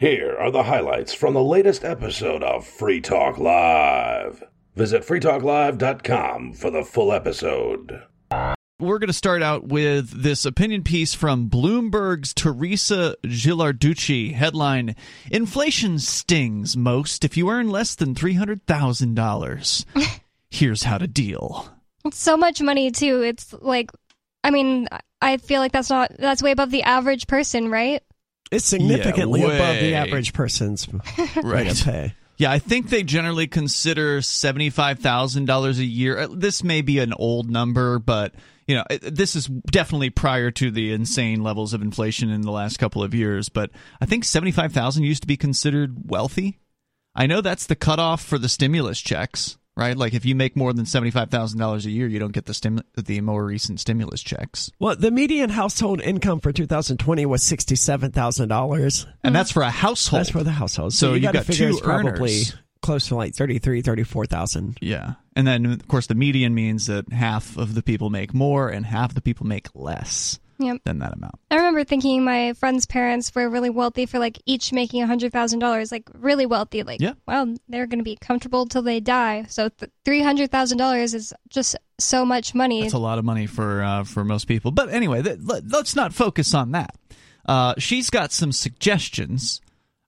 Here are the highlights from the latest episode of Free Talk Live. Visit freetalklive.com for the full episode. We're going to start out with this opinion piece from Bloomberg's Teresa Ghilarducci. Headline Inflation stings most if you earn less than $300,000. Here's how to deal. It's so much money, too. It's like, I mean, I feel like that's not, that's way above the average person, right? It's significantly Yeah, above the average person's rate Right. of pay. Yeah, I think they generally consider $75,000 a year. Uh, This may be an old number, but you know, this is definitely prior to the insane levels of inflation in the last couple of years, but I think 75,000 used to be considered wealthy. I know that's the cutoff for the stimulus checks, right? Like if you make more than $75,000 a year, you don't get the stim- the more recent stimulus checks. Well, the median household income for 2020 was $67,000. And that's for a household. That's for the household. So So, you you've got to got figure two probably earners. close to like 33, 34,000. Yeah. And then, of course, the median means that half of the people make more and half the people make less Yep. than that amount. I remember thinking my friend's parents were really wealthy for like each making a hundred thousand dollars, like really wealthy. Like, Yeah. wow, they're going to be comfortable till they die. So th- three hundred thousand dollars is just so much money. It's a lot of money for uh, for most people. But anyway, th- let, let's not focus on that. Uh, she's got some suggestions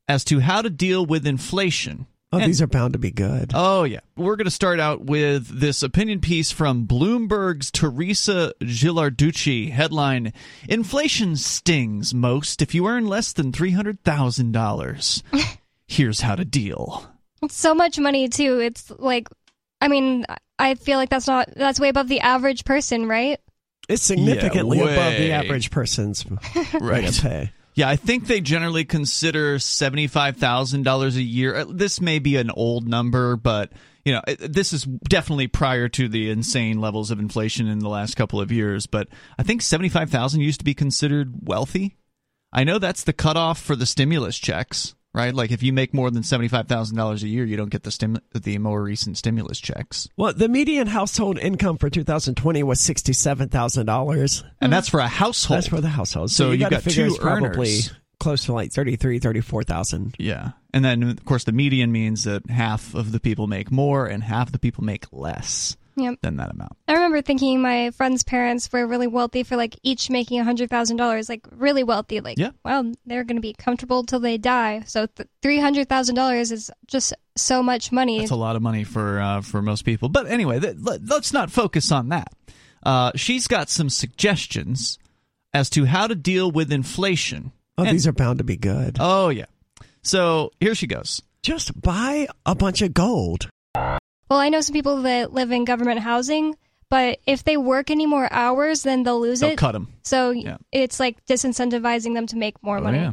as to how to deal with inflation. Oh, And- these are bound to be good. Oh, yeah. We're going to start out with this opinion piece from Bloomberg's Teresa Ghilarducci. Headline Inflation stings most if you earn less than $300,000. Here's how to deal. It's so much money too. It's like, I mean, I feel like that's not that's way above the average person, right? It's significantly Yeah, above the average person's right. of pay. Yeah, I think they generally consider $75,000 a year. Uh, This may be an old number, but you know, this is definitely prior to the insane levels of inflation in the last couple of years, but I think 75,000 used to be considered wealthy. I know that's the cutoff for the stimulus checks, right? Like if you make more than $75,000 a year, you don't get the stim- the more recent stimulus checks. Well, the median household income for 2020 was $67,000. And that's for a household. That's for the household. So So, you you've got to got figure it's probably close to like 33, 34,000. Yeah. And then, of course, the median means that half of the people make more and half the people make less Yep. than that amount. I remember thinking my friend's parents were really wealthy for like each making a hundred thousand dollars, like really wealthy. Like, Yeah. wow, they're going to be comfortable till they die. So th- three hundred thousand dollars is just so much money. That's a lot of money for uh, for most people. But anyway, th- let, let's not focus on that. Uh, she's got some suggestions as to how to deal with inflation. Oh, And- these are bound to be good. Oh, yeah. So here she goes. Just buy a bunch of gold. Well, I know some people that live in government housing, but if they work any more hours, then they'll lose it. They'll it. cut 'em. So Yeah. it's like disincentivizing them to make more money. Oh, yeah.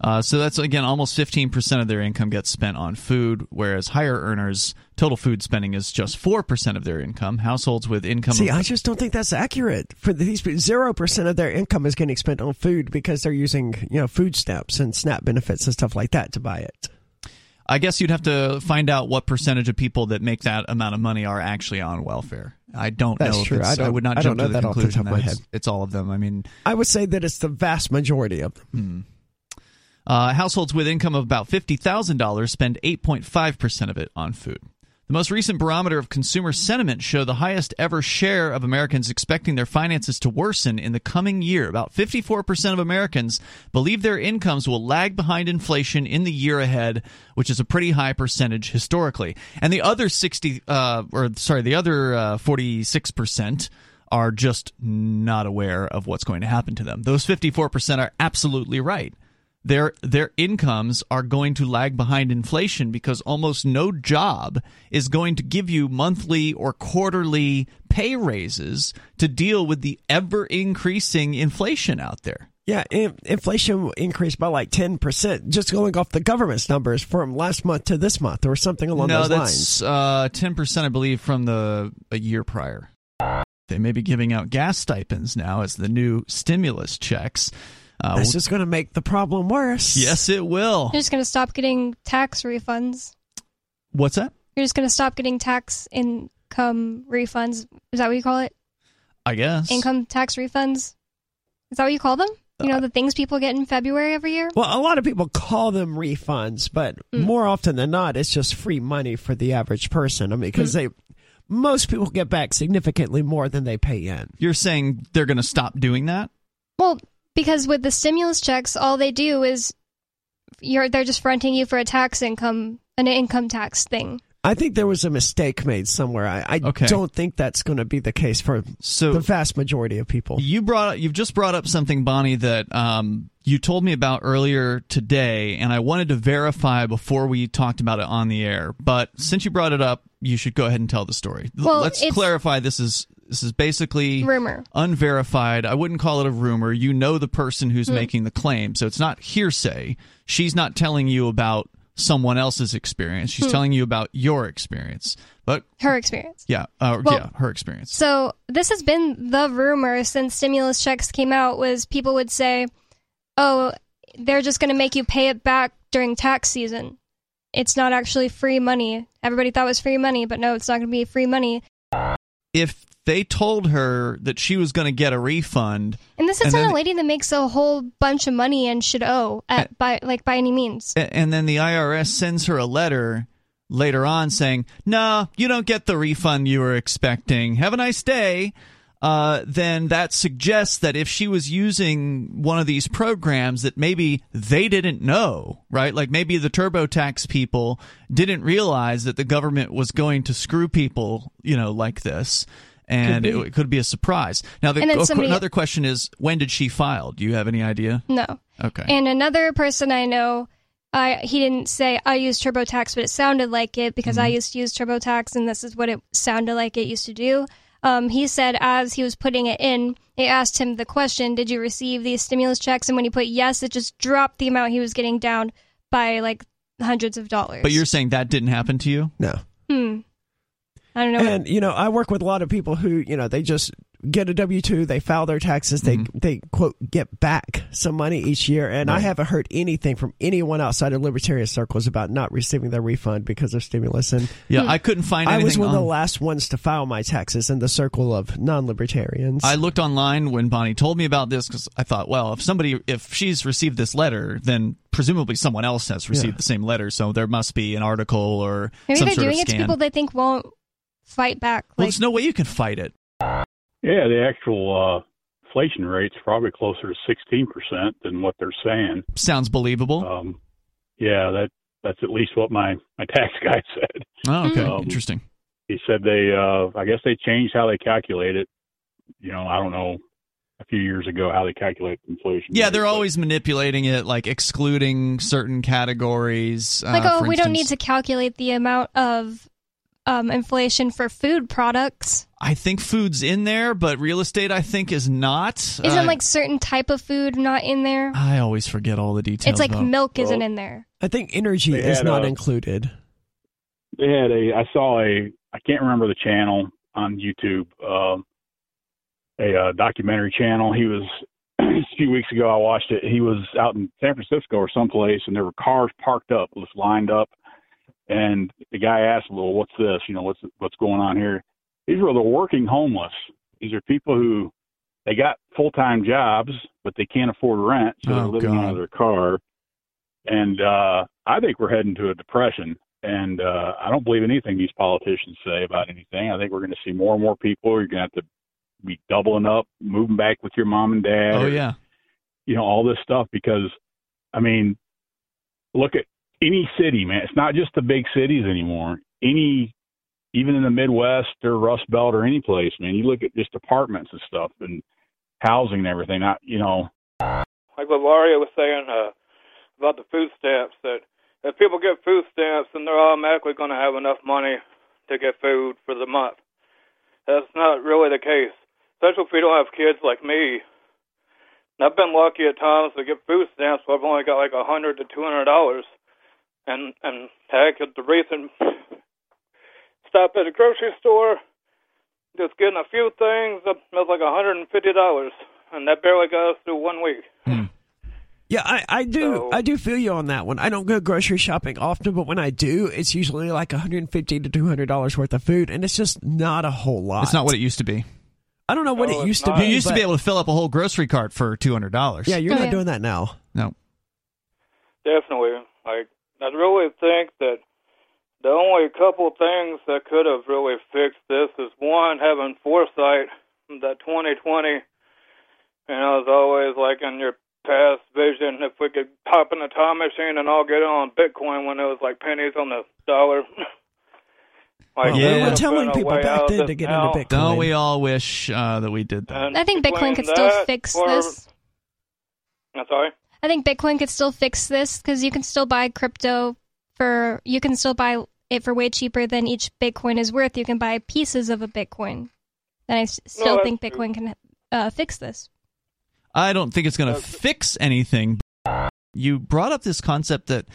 Uh, so that's again almost 15% of their income gets spent on food, whereas higher earners total food spending is just 4% of their income. Households with income See, of- I just don't think that's accurate. For these zero percent of their income is getting spent on food because they're using you know food stamps and SNAP benefits and stuff like that to buy it. I guess you'd have to find out what percentage of people that make that amount of money are actually on welfare. I don't That's know. if true. I don't- would not I jump to the that the conclusion my that it's, it's all of them. I mean, I would say that it's the vast majority of them. uh, households with income of about fifty thousand dollars spend eight point five percent of it on food. The most recent barometer of consumer sentiment showed the highest ever share of Americans expecting their finances to worsen in the coming year. About 54% of Americans believe their incomes will lag behind inflation in the year ahead, which is a pretty high percentage historically. And the other 60 uh, or sorry, the other uh, 46% are just not aware of what's going to happen to them. Those 54% are absolutely right their their incomes are going to lag behind inflation because almost no job is going to give you monthly or quarterly pay raises to deal with the ever increasing inflation out there. Yeah, in, inflation increased by like ten percent just going off the government's numbers from last month to this month, or something along no, those that's lines. uh, ten percent, I believe, from the a year prior. They may be giving out gas stipends now as the new stimulus checks. Uh, That's just going to make the problem worse. yes, it will. You're just going to stop getting tax refunds. What's that? You're just going to stop getting tax income refunds. Is that what you call it? I guess Income tax refunds? Is that what you call them? You know, uh, the things people get in February every year? Well, a lot of people call them refunds, but hmm. more often than not, it's just free money for the average person. I mean, because hmm. they, most people get back significantly more than they pay in. You're saying they're going to stop doing that? Well, because with the stimulus checks, all they do is you're they're just fronting you for a tax income, an income tax thing. I think there was a mistake made somewhere. I, I Okay. don't think that's going to be the case for So the vast majority of people. You brought you've just brought up something, Bonnie, that um, you told me about earlier today, and I wanted to verify before we talked about it on the air. But since you brought it up, you should go ahead and tell the story. Well, Let's clarify. This is this is basically Rumor. unverified. I wouldn't call it a rumor. You know the person who's Hmm. making the claim, so it's not hearsay. She's not telling you about someone else's experience. She's telling you about your experience. But Her experience. yeah, uh, Well- yeah, her experience. So this has been the rumor since stimulus checks came out was people would say, "Oh, they're just going to make you pay it back during tax season. It's not actually free money. Everybody thought it was free money, but no, it's not going to be free money." If they told her that she was going to get a refund And this And isn't a lady that makes a whole bunch of money and should owe at by like by any means. and then the IRS sends her a letter later on saying, "No, you don't get the refund you were expecting. Have a nice day." Uh, then that suggests that if she was using one of these programs that maybe they didn't know, right? Like maybe the TurboTax people didn't realize that the government was going to screw people, you know, like this. And it, it could be a surprise. Now, the, somebody- another question is, when did she file? Do you have any idea? No. Okay. And another person I know, I he didn't say I use TurboTax, but it sounded like it because I used to use TurboTax, and this is what it sounded like it used to do. Um, he said as he was putting it in, it asked him the question, "Did you receive these stimulus checks?" And when he put yes, it just dropped the amount he was getting down by like hundreds of dollars. but you're saying that didn't happen to you? No. hmm. I don't know. And you know, I work with a lot of people who, you know, they just get a W two, they file their taxes, they mm-hmm. they quote get back some money each year, and I haven't heard anything from anyone outside of libertarian circles about not receiving their refund because of stimulus. And Yeah, hmm. I couldn't find I was one of the last ones to file my taxes in the circle of non-libertarians. I looked online when Bonnie told me about this because I thought, well, if somebody, if she's received this letter, then presumably someone else has received Yeah. the same letter. So there must be an article or Maybe some they're sort doing of it to people they think won't fight back. well, there's no way you can fight it. Yeah, the actual uh, inflation rate's probably closer to 16% than what they're saying. Sounds believable. Um, yeah, that that's at least what my my tax guy said. oh, okay, um, interesting. He said they, uh, I guess they changed how they calculate it. You know, I don't know a few years ago how they calculate inflation. Yeah, rate, they're but- always manipulating it, like excluding certain categories. like uh, oh, for we don't need to calculate the amount of um, inflation for food products. I think food's in there, but real estate, I think, is not. Isn't Uh, like certain type of food not in there? I always forget all the details. It's like about- milk isn't Well, in there. I think energy is not a- included. They had a. I saw a. I can't remember the channel on YouTube. Um, a uh, documentary channel. He was a few weeks ago. I watched it. He was out in San Francisco or someplace, and there were cars parked up, just lined up. And the guy asked, "Well, what's this? You know, what's what's going on here?" These were the working homeless. These are people who they got full time jobs, but they can't afford rent, so they're Oh, living out of their car. And uh, I think we're heading to a depression. And uh, I don't believe anything these politicians say about anything. I think we're going to see more and more people. You're going to have to be doubling up, moving back with your mom and dad. Oh or, yeah, You know, all this stuff because, I mean, look at any city, man. It's not just the big cities anymore. Any, even in the Midwest or Rust Belt or any place, man. You look at just apartments and stuff and housing and everything. Not, you know, like what Laria was saying uh, about the food stamps, that if people get food stamps, then they're automatically going to have enough money to get food for the month. That's not really the case, especially if we don't have kids like me. And I've been lucky at times to get food stamps, but I've only got like a hundred to two hundred dollars. And and heck, at the recent stop at a grocery store, just getting a few things, that was like a hundred and fifty dollars, and that barely got us through one week. Hmm. Yeah, I, I do. So- I do feel you on that one. I don't go grocery shopping often, but when I do, it's usually like 150 to 200 dollars worth of food, and it's just not a whole lot. it's not what it used to be. I don't know what No, it used to not. be. You used to be able to fill up a whole grocery cart for two hundred dollars. Yeah, you're Oh, not yeah. doing that now. No. Definitely. Like I really think that the only couple things that could have really fixed this is one having foresight that 2020 you know is always like in your past vision if we could pop in a time machine and all get on Bitcoin when it was like pennies on the dollar. like Well, Yeah. we there were telling people back then to get now. into Bitcoin. Don't we all wish uh, that we did that? And I think Bitcoin could still fix or- this. I'm sorry. I think Bitcoin could still fix this because you can still buy crypto for you can still buy it for way cheaper than each Bitcoin is worth. You can buy pieces of a Bitcoin, and I s- still that's think true. Bitcoin can uh, fix this. I don't think it's going to fix anything. You brought up this concept that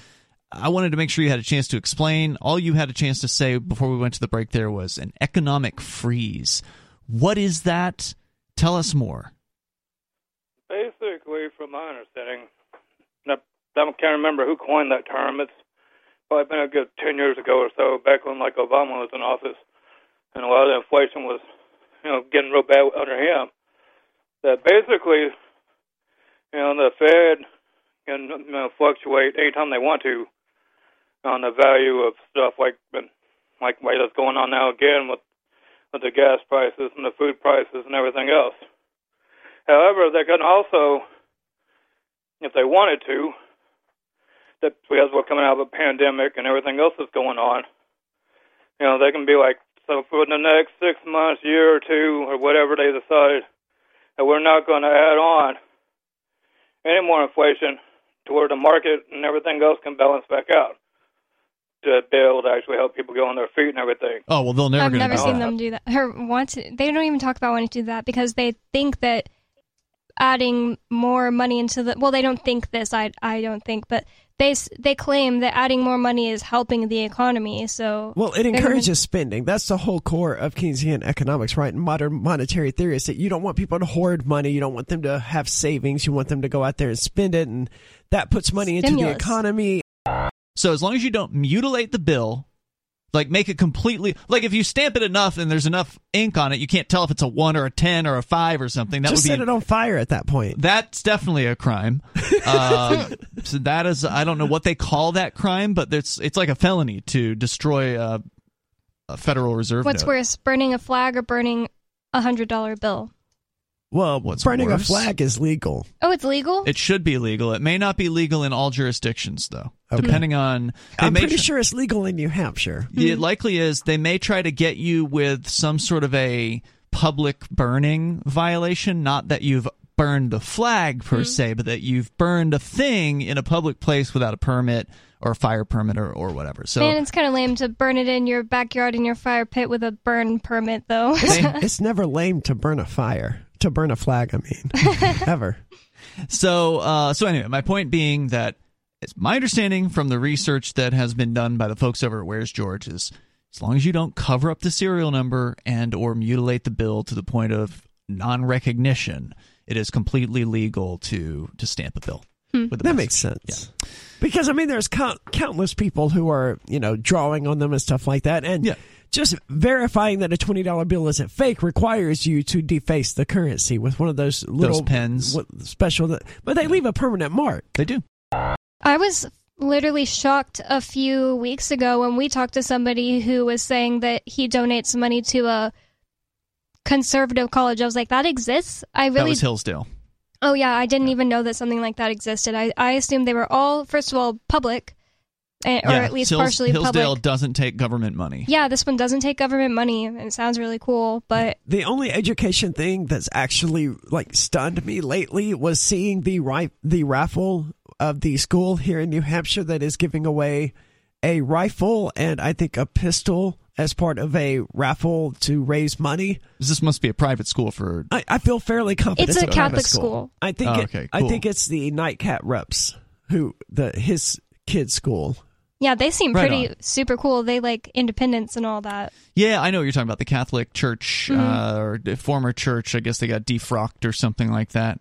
I wanted to make sure you had a chance to explain. All you had a chance to say before we went to the break there was an economic freeze. What is that? Tell us more. Basically, from my understanding, I can't remember who coined that term. It's probably been a good ten years ago or so, back when like Obama was in office, and a lot of the inflation was, you know, getting real bad under him. That basically, you know, the Fed can you know, fluctuate anytime they want to on the value of stuff like like what is going on now again with with the gas prices and the food prices and everything else. However, they can also, if they wanted to, that because we're coming out of a pandemic and everything else that's going on, you know, they can be like, so for the next six months, year or two, or whatever they decide, that we're not going to add on any more inflation to where the market and everything else can balance back out to be able to actually help people get on their feet and everything. Oh well, they'll never I've going to never seen that. them do that. Or want to. They don't even talk about wanting to do that because they think that adding more money into the well, they don't think this. I I don't think, but they they claim that adding more money is helping the economy. So Well, it they're gonna- encourages spending. That's the whole core of Keynesian economics, right? Modern monetary theory is that you don't want people to hoard money. You don't want them to have savings. You want them to go out there and spend it. And that puts money into the economy. So as long as you don't mutilate the bill, like make it completely like if you stamp it enough and there's enough ink on it, you can't tell if it's a one or a ten or a five or something. That Just would set it on fire at that point. that's definitely a crime. Uh, so that is I don't know what they call that crime, but it's it's like a felony to destroy a, a Federal Reserve. what's note. worse, burning a flag or burning a hundred dollar bill? Well, What's burning worse? a flag is legal. Oh, it's legal. It should be legal. It may not be legal in all jurisdictions, though. Okay. Depending on, I'm pretty tr- sure it's legal in New Hampshire. It likely is. They may try to get you with some sort of a public burning violation. Not that you've burned the flag per mm-hmm. se, but that you've burned a thing in a public place without a permit or a fire permit or, or whatever. So Man, it's kind of lame to burn it in your backyard in your fire pit with a burn permit, though. It's, it's never lame to burn a fire. To burn a flag, I mean, ever. So, uh, so anyway, my point being that it's my understanding from the research that has been done by the folks over at Where's George is as long as you don't cover up the serial number and or mutilate the bill to the point of non-recognition, it is completely legal to to stamp a bill. with the That message. makes sense. Because I mean, there's count, countless people who are you know drawing on them and stuff like that, and Yeah. Just verifying that a twenty dollar bill isn't fake requires you to deface the currency with one of those little pens. what- special. That, but they leave a permanent mark. They do. I was literally shocked a few weeks ago when we talked to somebody who was saying that he donates money to a conservative college. I was like, that exists? I That really. was Hillsdale. oh, yeah, I didn't even know that something like that existed. I, I assumed they were all, first of all, public, Eh, or yeah, at least Hills- partially Hillsdale public. doesn't take government money. Yeah, this one doesn't take government money, and it sounds really cool, but The only education thing that's actually like stunned me lately was seeing the ri- the raffle of the school here in New Hampshire that is giving away a rifle and I think a pistol as part of a raffle to raise money. This must be a private school for. I, I feel fairly confident It's a a Catholic school. I think Oh, it, okay, I think it's the Nightcat Reps who the his kid's school. Yeah, they seem Right pretty on. super cool. They like independence and all that. Yeah, I know what you're talking about. The Catholic Church uh, or the former church. I guess they got defrocked or something like that.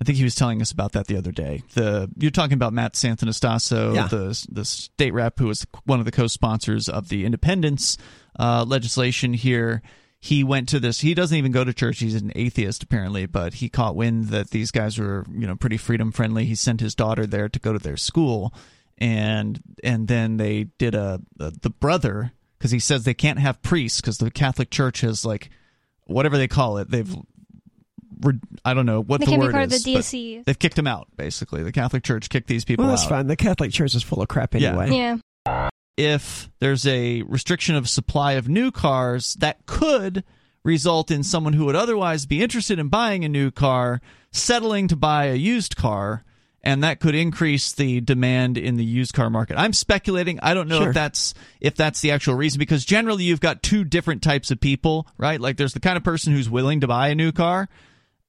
I think he was telling us about that the other day. The you're talking about Matt Santonastaso, Yeah. the the state rep who was one of the co-sponsors of the independence uh, legislation here. he went to this he doesn't even go to church he's an atheist apparently but he caught wind that these guys were you know pretty freedom friendly he sent his daughter there to go to their school and and then they did a, a the brother because he says they can't have priests because the catholic church has like whatever they call it they've I don't know what they the word be part is. of the DSC. They've kicked him out, basically. The Catholic Church kicked these people well, that's out. fine. The Catholic Church is full of crap anyway. Yeah. If there's a restriction of supply of new cars, that could result in someone who would otherwise be interested in buying a new car settling to buy a used car and that could increase the demand in the used car market. I'm speculating. I don't know Sure. if that's if that's the actual reason because generally you've got two different types of people, right? Like there's the kind of person who's willing to buy a new car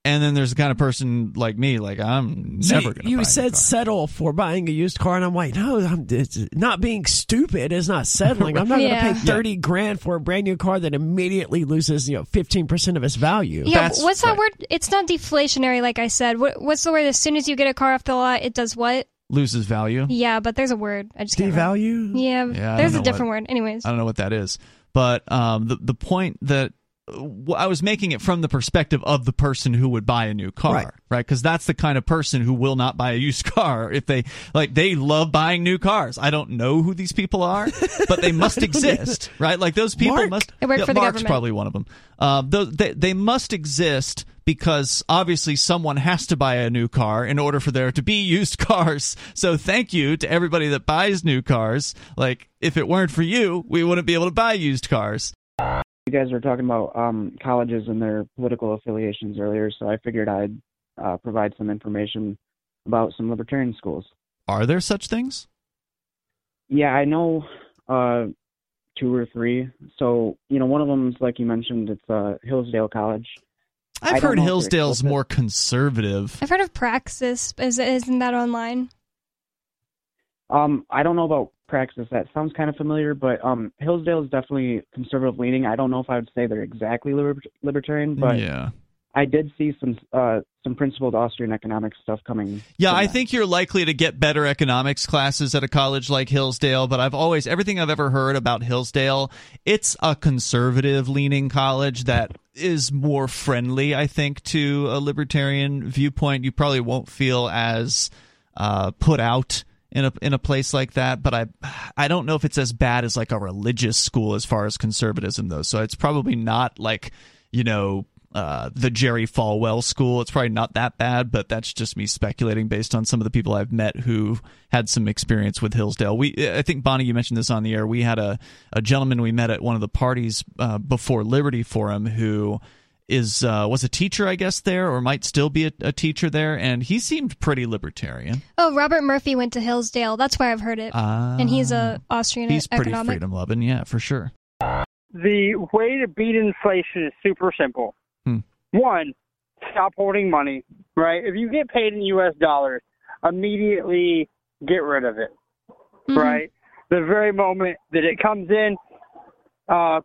and then there's the kind of person like me like I'm See, never going to you buy a new said car. settle for buying a used car, and I'm like, no, I'm, it's not being stupid is not settling. I'm not Yeah. going to pay thirty grand for a brand new car that immediately loses, you know, fifteen percent of its value. Yeah, That's what's that right. word? It's not deflationary, like I said. What, what's the word? As soon as you get a car off the lot, it does what? loses value. Yeah, but there's a word. I just can't. Devalue. Yeah, Yeah, there's a know different word. Anyways, I don't know what that is, but um, the the point that w- I was making it from the perspective of the person who would buy a new car, Right. right? Because that's the kind of person who will not buy a used car if they like they love buying new cars. I don't know who these people are, but they must exist, right? Like those people Mark? must. They work yeah, for the Mark's government. probably one of them. Uh, those they they must exist because obviously someone has to buy a new car in order for there to be used cars. So thank you to everybody that buys new cars. Like if it weren't for you, we wouldn't be able to buy used cars. You guys were talking about um, colleges and their political affiliations earlier, so I figured I'd uh, provide some information about some libertarian schools. Are there such things? Yeah, I know uh, two or three. So you know, one of them is like you mentioned, it's uh, Hillsdale College. I I've heard know if they're Hillsdale's more conservative. I've heard of Praxis. Is isn't that online? Um, I don't know about Praxis. That sounds kind of familiar, but um, Hillsdale is definitely conservative leaning. I don't know if I would say they're exactly liber- libertarian, but yeah. I did see some uh, some principled Austrian economics stuff coming. Yeah, I that. think you're likely to get better economics classes at a college like Hillsdale, but I've always everything I've ever heard about Hillsdale, it's a conservative leaning college that is more friendly, I think, to a libertarian viewpoint. You probably won't feel as uh, put out in a in a place like that, but I I don't know if it's as bad as like a religious school as far as conservatism though. So it's probably not like, you know, uh, the Jerry Falwell school. It's probably not that bad, but that's just me speculating based on some of the people I've met who had some experience with Hillsdale. We, I think Bonnie, you mentioned this on the air. We had a, a gentleman we met at one of the parties uh, before Liberty Forum who is uh, was a teacher, I guess, there or might still be a, a teacher there, and he seemed pretty libertarian. Oh, Robert Murphy went to Hillsdale. That's where I've heard it. and he's a Austrian he's pretty economic. freedom loving, yeah, for sure. the way to beat inflation is super simple. Hmm. One, stop holding money, right? If you get paid in US dollars, immediately get rid of it, Mhm. right? The very moment that it comes in, uh,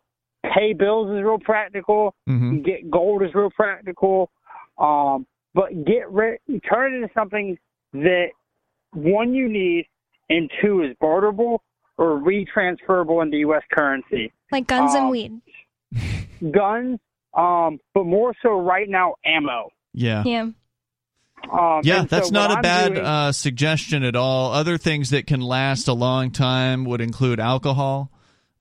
pay bills is real practical. hmm Get gold is real practical. Um, but get rid, turn it into something that one you need and two is barterable or retransferable into U.S. currency Like guns and Um, weed. guns, um, but more so right now, ammo. Yeah. Yeah. Um, Yeah, that's so not what a I'm bad doing- uh, suggestion at all. Other things that can last a long time would include alcohol.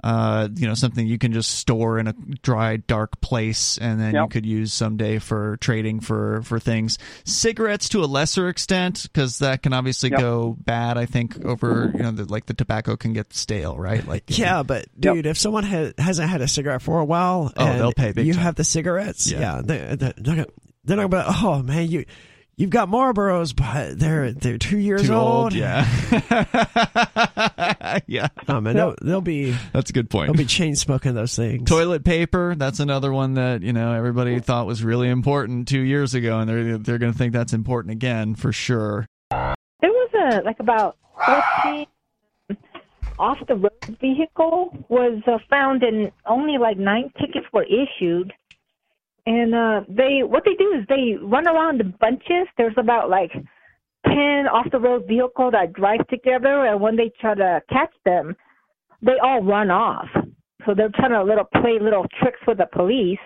Uh, you know, something you can just store in a dry, dark place, and then you could use someday for trading for for things. Cigarettes to a lesser extent, because that can obviously Yep. go bad. I think over you know, the, like the tobacco can get stale, right? Like Yeah, but dude, if someone ha- hasn't had a cigarette for a while, Oh, and they'll pay big You time. have the cigarettes, Yeah. yeah, they're, they're, they're not- they're not about. Oh man, you you've got Marlboros, but they're they're two years too old. old. Yeah, yeah, Oh man, they'll, they'll be that's a good point. they'll be chain smoking those things. Toilet paper, that's another one that, you know, everybody thought was really important 2 years ago and they're they're going to think that's important again for sure. There was a like about 14 off the road vehicle was uh, found and only like nine tickets were issued. And uh they what they do is they run around in bunches. There's about like 10 off the road vehicles that drive together and when they try to catch them, they all run off. so they're trying to little play little tricks with the police.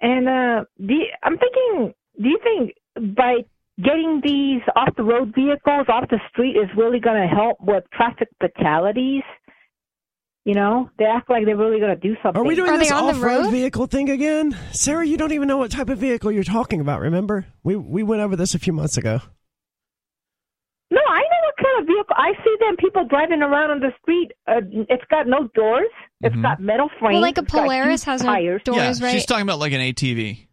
And uh, do I'm thinking, do you think by getting these off the road vehicles off the street is really going to help with traffic fatalities? You know, they act like they're really going to do something. Are we doing Are this on the off-road road? vehicle thing again? Sarah, you don't even know what type of vehicle you're talking about, remember? We we went over this a few months ago. No, I know what kind of vehicle. I see them people driving around on the street. Uh, it's got no doors. It's Mhm. got metal frames. Well, like a it's got Polaris has tires. no doors, yeah, right? she's talking about like an ATV,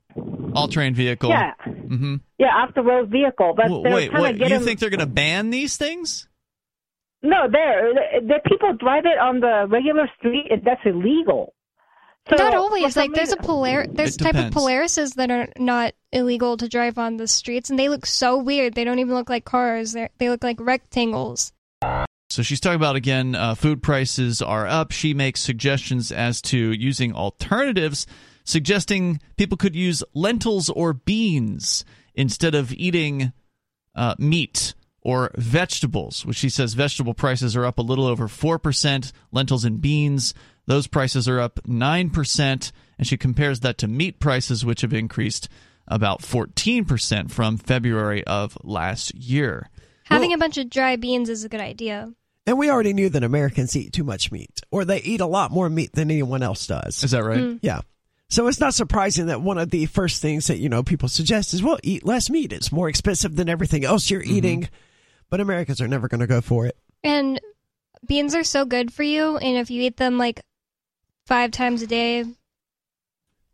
all-terrain vehicle. Yeah, hmm yeah, off the road vehicle. But Well, wait, what? get You them. think they're going to ban these things? No, there. The people drive it on the regular street. and That's illegal. So, not always. Like there's a reason- polar there's It type of depends. Polarises that are not illegal to drive on the streets, and they look so weird. They don't even look like cars. They they look like rectangles. So she's talking about again, uh, food prices are up. She makes suggestions as to using alternatives, suggesting people could use lentils or beans instead of eating uh, meat or vegetables, which she says vegetable prices are up a little over 4%. Lentils and beans, those prices are up 9%. And she compares that to meat prices, which have increased about 14% from February of last year. Having a bunch of dry beans is a good idea. And we already knew that Americans eat too much meat, or they eat a lot more meat than anyone else does. Is that right? Mm-hmm. Yeah. So it's not surprising that one of the first things that, you know, people suggest is, well, eat less meat. It's more expensive than everything else you're mm-hmm. eating. But Americans are never going to go for it. And beans are so good for you, and if you eat them like five times a day,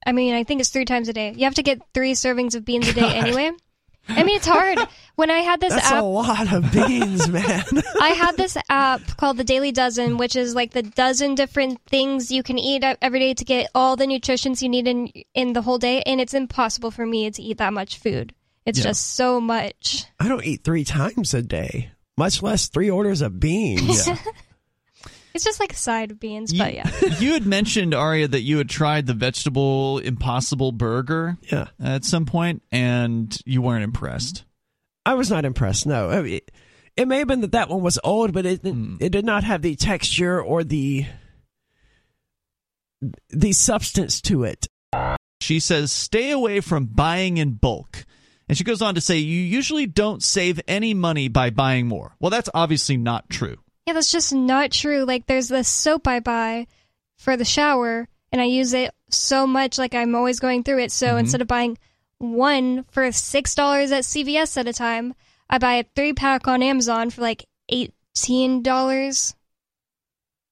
I mean, I think it's three times a day. You have to get three servings of beans a day anyway. I mean, it's hard. When I had this That's app, a lot of beans, man. I had this app called the Daily Dozen, which is like the dozen different things you can eat every day to get all the nutrients you need in in the whole day, and it's impossible for me to eat that much food. It's Yeah. just so much. I don't eat three times a day, much less three orders of beans. Yeah. It's just like a side of beans, You, but yeah. you had mentioned Aria that you had tried the vegetable impossible burger Yeah. at some point, and you weren't impressed. I was not impressed. No, I mean, it, it may have been that that one was old, but it Hmm. it did not have the texture or the the substance to it. She says, "Stay away from buying in bulk." And she goes on to say, "You usually don't save any money by buying more." Well, that's obviously not true. Yeah, that's just not true. Like, there's this soap I buy for the shower, and I use it so much, like, I'm always going through it. So Mhm. instead of buying one for $6 at CVS at a time, I buy a three pack on Amazon for like $18.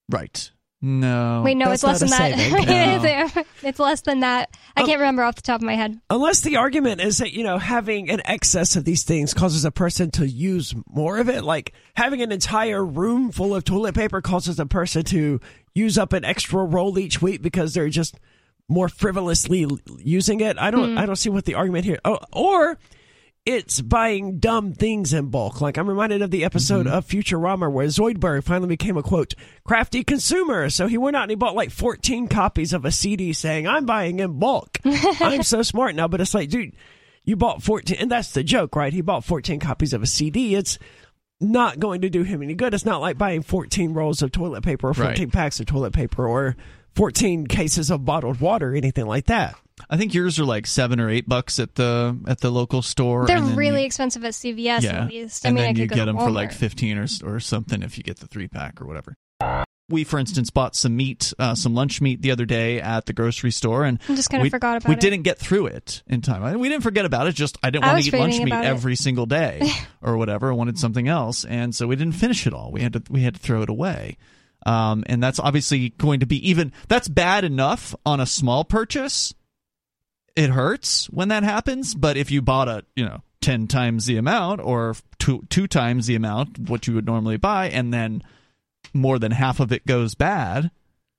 Right. No. Wait, no, it's less than that. saving. it's less than that. I Oh. can't remember off the top of my head. Unless the argument is that, you know, having an excess of these things causes a person to use more of it. Like having an entire room full of toilet paper causes a person to use up an extra roll each week because they're just more frivolously using it. I don't, hmm. I don't see what the argument here. Oh, or it's buying dumb things in bulk. Like I'm reminded of the episode mm-hmm. of Futurama where Zoidberg finally became a quote crafty consumer. So he went out and he bought like 14 copies of a CD saying, "I'm buying in bulk. I'm so smart now." But it's like, dude, you bought 14, and that's the joke, right? He bought 14 copies of a CD. It's not going to do him any good. It's not like buying 14 rolls of toilet paper or 14 Right. packs of toilet paper or 14 cases of bottled water or anything like that. I think yours are like seven or eight bucks at the at the local store. They're really you- expensive at CVS yeah, at least. I and mean, then I you get them for like fifteen or or something if you get the three pack or whatever. We, for instance, bought some meat, uh, some lunch meat the other day at the grocery store, and I just kinda we, forgot about we it. didn't get through it in time. We didn't forget about it. Just I didn't I want to eat lunch meat it. every single day or whatever. I wanted something else, and so we didn't finish it all. We had to we had to throw it away. Um, and that's obviously going to be even that's bad enough on a small purchase it hurts when that happens but if you bought a you know 10 times the amount or two two times the amount what you would normally buy and then more than half of it goes bad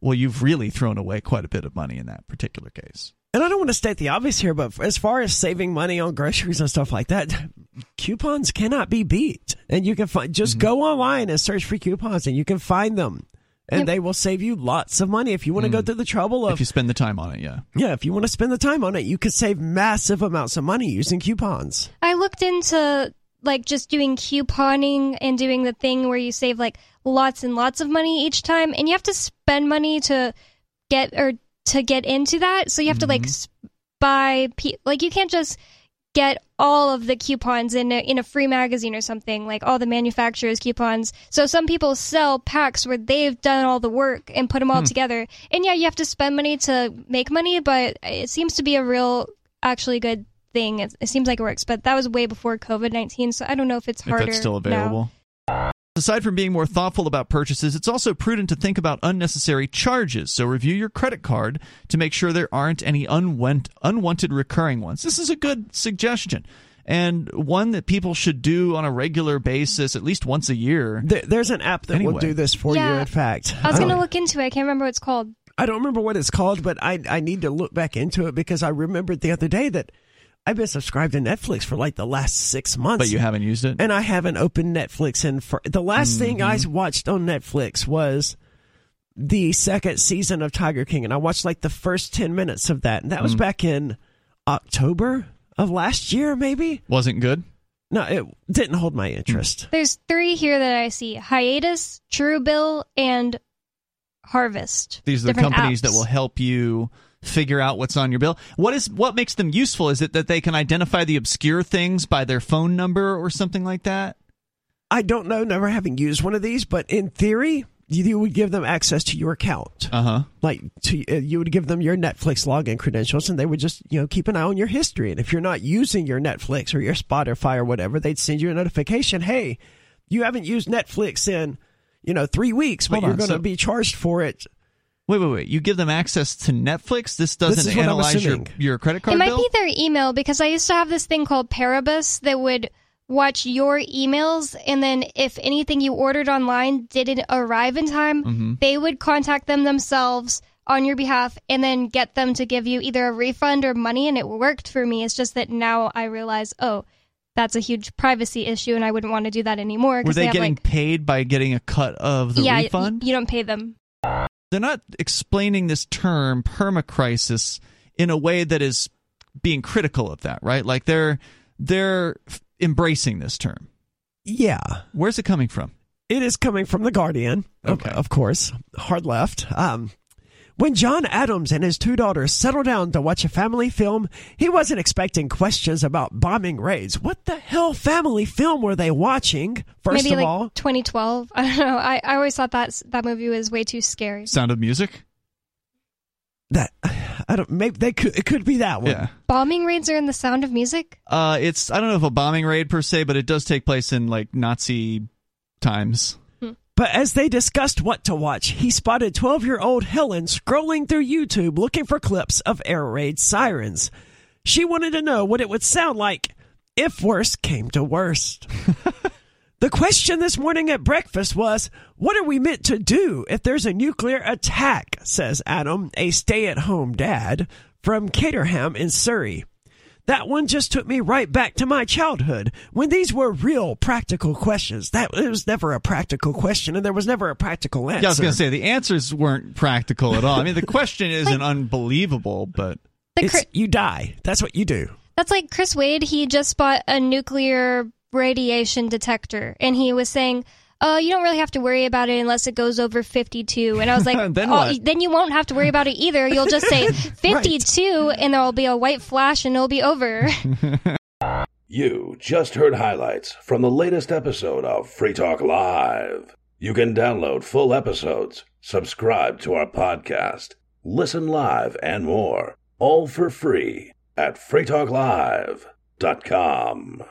well you've really thrown away quite a bit of money in that particular case. And I don't want to state the obvious here, but as far as saving money on groceries and stuff like that, coupons cannot be beat. And you can find just mm-hmm. go online and search for coupons, and you can find them, and Yep. they will save you lots of money if you want to go mm. through the trouble of if you spend the time on it yeah yeah. If you want to spend the time on it, you could save massive amounts of money using coupons. I looked into like just doing couponing and doing the thing where you save like lots and lots of money each time, and you have to spend money to get or to get into that. So you have to like mm-hmm. buy pe- like you can't just get all of the coupons in a, in a free magazine or something like all the manufacturers coupons. So some people sell packs where they've done all the work and put them all hmm. together. And yeah, you have to spend money to make money, but it seems to be a real actually good thing. It, it seems like it works, but that was way before COVID-19, so I don't know if it's if harder that's still now. Available. Aside from being more thoughtful about purchases, it's also prudent to think about unnecessary charges. So review your credit card to make sure there aren't any unwant- unwanted recurring ones. This is a good suggestion. And one that people should do on a regular basis, at least once a year. There, there's an app that will do this for you. In fact, I was going to oh. look into it. I can't remember what it's called. I don't remember what it's called, but I I need to look back into it because I remembered the other day that I've been subscribed to Netflix for like the last six months. But you haven't used it? and I haven't opened Netflix in for the last thing I Mm-hmm. watched on Netflix was the second season of Tiger King, and I watched like the first ten minutes of that, and that was Mm. back in October of last year, maybe. Wasn't good? No, it didn't hold my interest. There's three here that I see: Hiatus, Truebill, and Harvest. These are the companies apps. that will help you figure out what's on your bill. What is what makes them useful? Is it that they can identify the obscure things by their phone number or something like that? I don't know, never having used one of these, but in theory, you, you would give them access to your account. Uh huh. like to uh, you would give them your Netflix login credentials and they would just you know keep an eye on your history and if you're not using your Netflix or your Spotify or whatever they'd send you a notification hey you haven't used Netflix in you know 3 weeks but Hold you're going to so- be charged for it Wait, wait, wait. You give them access to Netflix? This doesn't is analyze your, your credit card It might bill? be their email because I used to have this thing called Paribus that would watch your emails, and then if anything you ordered online didn't arrive in time, Mm-hmm. they would contact them themselves on your behalf and then get them to give you either a refund or money, and it worked for me. It's just that now I realize, oh, that's a huge privacy issue, and I wouldn't want to do that anymore. Were they, have, getting like, paid by getting a cut of the yeah, y- refund? you don't pay them. They're not explaining this term permacrisis in a way that is being critical of that, right? Like they're they're embracing this term. yeah Where's it coming from? it is coming from the Guardian of, Okay. of course hard left um when John Adams and his two daughters settled down to watch a family film, he wasn't expecting questions about bombing raids. What the hell family film were they watching? First Maybe of like all, 2012. I don't know. I, I always thought that that movie was way too scary. Sound of Music? that I don't. Maybe they could. It could be that one. Yeah. Bombing raids are in the Sound of Music. Uh, it's I don't know if a bombing raid per se, but it does take place in like Nazi times. But as they discussed what to watch, he spotted 12-year-old Helen scrolling through YouTube looking for clips of air raid sirens. She wanted to know what it would sound like if worse came to worst. the question this morning at breakfast was, what are we meant to do if there's a nuclear attack, says Adam, a stay-at-home dad from Caterham in Surrey. That one just took me right back to my childhood when these were real practical questions. That it was never a practical question, and there was never a practical answer. Yeah, I was gonna say the answers weren't practical at all. I mean, the question isn't unbelievable, but The It's, you die. That's what you do. that's like Chris Wade. He just bought a nuclear radiation detector, and he was saying, "Uh, you don't really have to worry about it unless it goes over 52." And I was like, Then "Oh, then you won't have to worry about it either. You'll just say 52, and there will be a white flash, and it'll be over." You just heard highlights from the latest episode of Free Talk Live. You can download full episodes, subscribe to our podcast, listen live, and more, all for free at freetalklive.com.